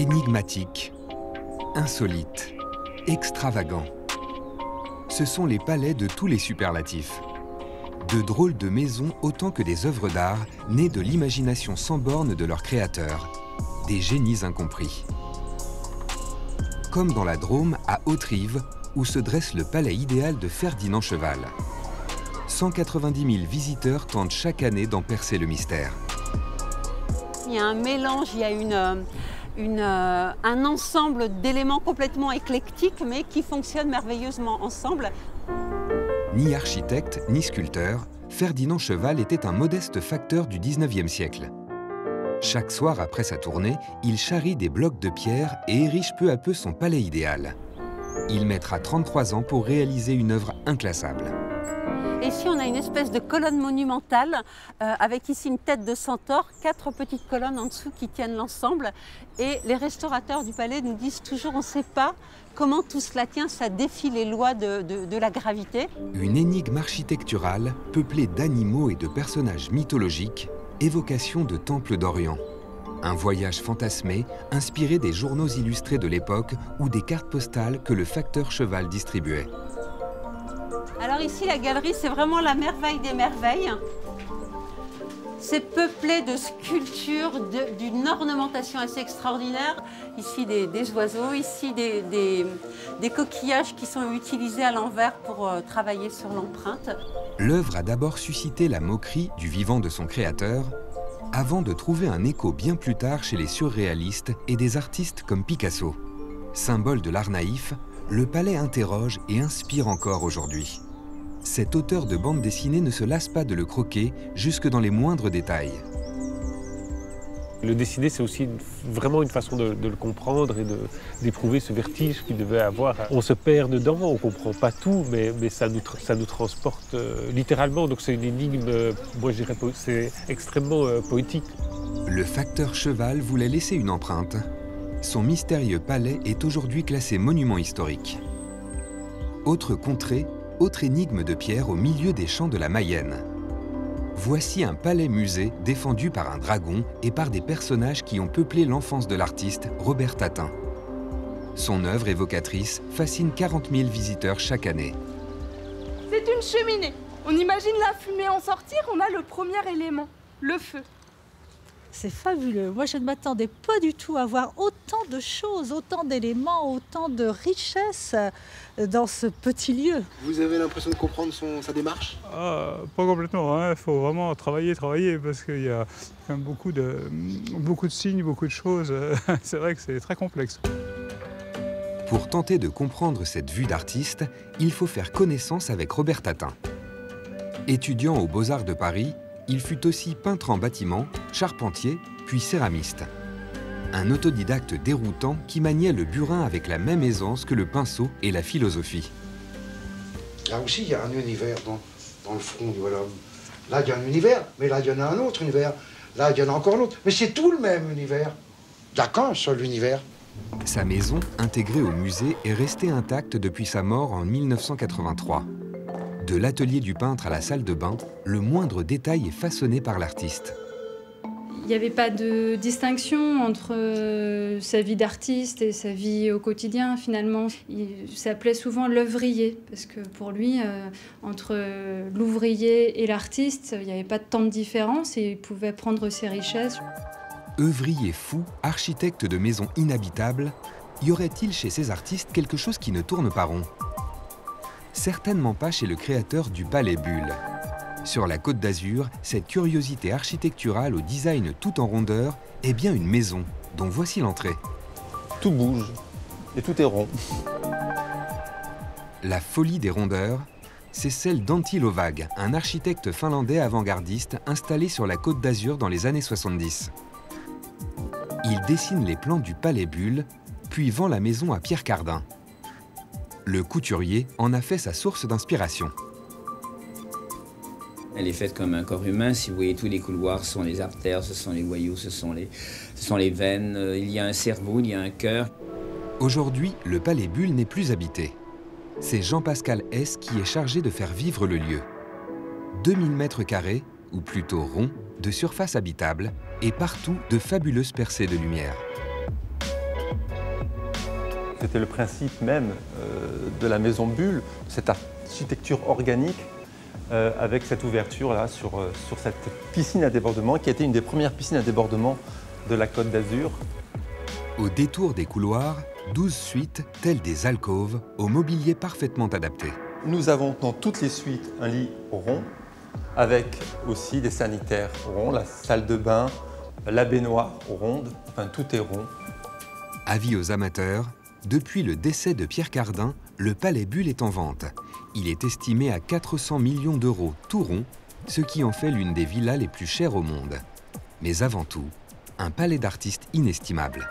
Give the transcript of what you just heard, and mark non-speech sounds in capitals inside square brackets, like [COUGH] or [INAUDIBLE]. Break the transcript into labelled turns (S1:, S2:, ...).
S1: Énigmatique, insolite, extravagant. Ce sont les palais de tous les superlatifs. De drôles de maisons autant que des œuvres d'art nées de l'imagination sans borne de leurs créateurs, des génies incompris. Comme dans la Drôme, à Haute-Rive, où se dresse le palais idéal de Ferdinand Cheval. 190 000 visiteurs tentent chaque année d'en percer le mystère.
S2: Il y a un mélange, il y a une, euh, euh, un ensemble d'éléments complètement éclectiques, mais qui fonctionnent merveilleusement ensemble.
S1: Ni architecte, ni sculpteur, Ferdinand Cheval était un modeste facteur du 19e siècle. Chaque soir après sa tournée, il charrie des blocs de pierre et érige peu à peu son palais idéal. Il mettra 33 ans pour réaliser une œuvre inclassable.
S2: Ici, on a une espèce de colonne monumentale euh, avec ici une tête de centaure, quatre petites colonnes en dessous qui tiennent l'ensemble. Et les restaurateurs du palais nous disent toujours on ne sait pas comment tout cela tient, ça défie les lois de la gravité.
S1: Une énigme architecturale peuplée d'animaux et de personnages mythologiques, évocation de temples d'Orient. Un voyage fantasmé, inspiré des journaux illustrés de l'époque ou des cartes postales que le facteur cheval distribuait.
S2: Ici, la galerie, c'est vraiment la merveille des merveilles. C'est peuplé de sculptures, d'une ornementation assez extraordinaire. Ici, des, oiseaux, ici, des coquillages qui sont utilisés à l'envers pour euh, travailler sur l'empreinte.
S1: L'œuvre a d'abord suscité la moquerie du vivant de son créateur, avant de trouver un écho bien plus tard chez les surréalistes et des artistes comme Picasso. Symbole de l'art naïf, le palais interroge et inspire encore aujourd'hui. Cet auteur de bande dessinée ne se lasse pas de le croquer jusque dans les moindres détails.
S3: Le dessiner, c'est aussi vraiment une façon de, de le comprendre et d'éprouver ce vertige qu'il devait avoir. On se perd dedans, on ne comprend pas tout, mais, mais ça, nous, tra- ça nous transporte euh, littéralement. Donc c'est une énigme, euh, moi je dirais, c'est extrêmement euh, poétique.
S1: Le facteur cheval voulait laisser une empreinte. Son mystérieux palais est aujourd'hui classé monument historique. Autre contrée, autre énigme de pierre au milieu des champs de la Mayenne. Voici un palais-musée défendu par un dragon et par des personnages qui ont peuplé l'enfance de l'artiste Robert Tatin. Son œuvre évocatrice fascine 40 000 visiteurs chaque année.
S4: C'est une cheminée. On imagine la fumée en sortir, on a le premier élément, le feu.
S5: C'est fabuleux. Moi, je ne m'attendais pas du tout à voir autant de choses, autant d'éléments, autant de richesses euh, dans ce petit lieu.
S6: Vous avez l'impression de comprendre son, sa démarche?
S7: Ah, pas complètement, il faut vraiment travailler, travailler, parce qu'il y a quand même beaucoup de, beaucoup de signes, beaucoup de choses. [LAUGHS] C'est vrai que c'est très complexe.
S1: Pour tenter de comprendre cette vue d'artiste, il faut faire connaissance avec Robert Tatin. Étudiant aux Beaux-Arts de Paris, il fut aussi peintre en bâtiment, charpentier, puis céramiste. Un autodidacte déroutant qui maniait le burin avec la même aisance que le pinceau et la philosophie.
S6: Là aussi, il y a un univers dans, dans le front du. Là, il y a un univers, mais là, il y en a un autre univers. Là, il y en a encore un autre. Mais c'est tout le même univers. Il n'y a qu'un seul univers.
S1: Sa maison, intégrée au musée, est restée intacte depuis sa mort en 1983. De l'atelier du peintre à la salle de bain, le moindre détail est façonné par l'artiste.
S8: Il n'y avait pas de distinction entre euh, sa vie d'artiste et sa vie au quotidien finalement. Il s'appelait souvent l'œuvrier parce que pour lui, euh, entre l'ouvrier et l'artiste, il n'y avait pas de tant de différence et il pouvait prendre ses richesses.
S1: Œuvrier fou, architecte de maisons inhabitables, y aurait-il chez ces artistes quelque chose qui ne tourne pas rond? Certainement pas chez le créateur du Palais Bulle. Sur la côte d'Azur, cette curiosité architecturale au design tout en rondeur est bien une maison, dont voici l'entrée.
S9: Tout bouge et tout est rond.
S1: La folie des rondeurs, c'est celle d'Antti Lovag, un architecte finlandais avant-gardiste installé sur la côte d'Azur dans les années 70. Il dessine les plans du Palais Bulle, puis vend la maison à Pierre Cardin. Le couturier en a fait sa source d'inspiration.
S10: Elle est faite comme un corps humain. Si vous voyez tous les couloirs, ce sont les artères, ce sont les voyous, ce sont les, ce sont les veines. Euh, Il y a un cerveau, il y a un cœur.
S1: Aujourd'hui, le Palais Bulle n'est plus habité. C'est Jean-Pascal Hess qui est chargé de faire vivre le lieu. 2000 mètres carrés, ou plutôt ronds, de surface habitable et partout de fabuleuses percées de lumière.
S9: C'était le principe même euh, de la maison Bulle, cette architecture organique euh, avec cette ouverture-là sur, euh, sur cette piscine à débordement qui a été une des premières piscines à débordement de la Côte d'Azur.
S1: Au détour des couloirs, 12 suites, telles des alcôves, au mobilier parfaitement adapté.
S9: Nous avons dans toutes les suites un lit rond, avec aussi des sanitaires ronds, la salle de bain, la baignoire ronde, enfin tout est rond.
S1: Avis aux amateurs, depuis le décès de Pierre Cardin, le Palais Bulle est en vente. Il est estimé à 400 millions d'euros tout rond, ce qui en fait l'une des villas les plus chères au monde. Mais avant tout, un palais d'artistes inestimable.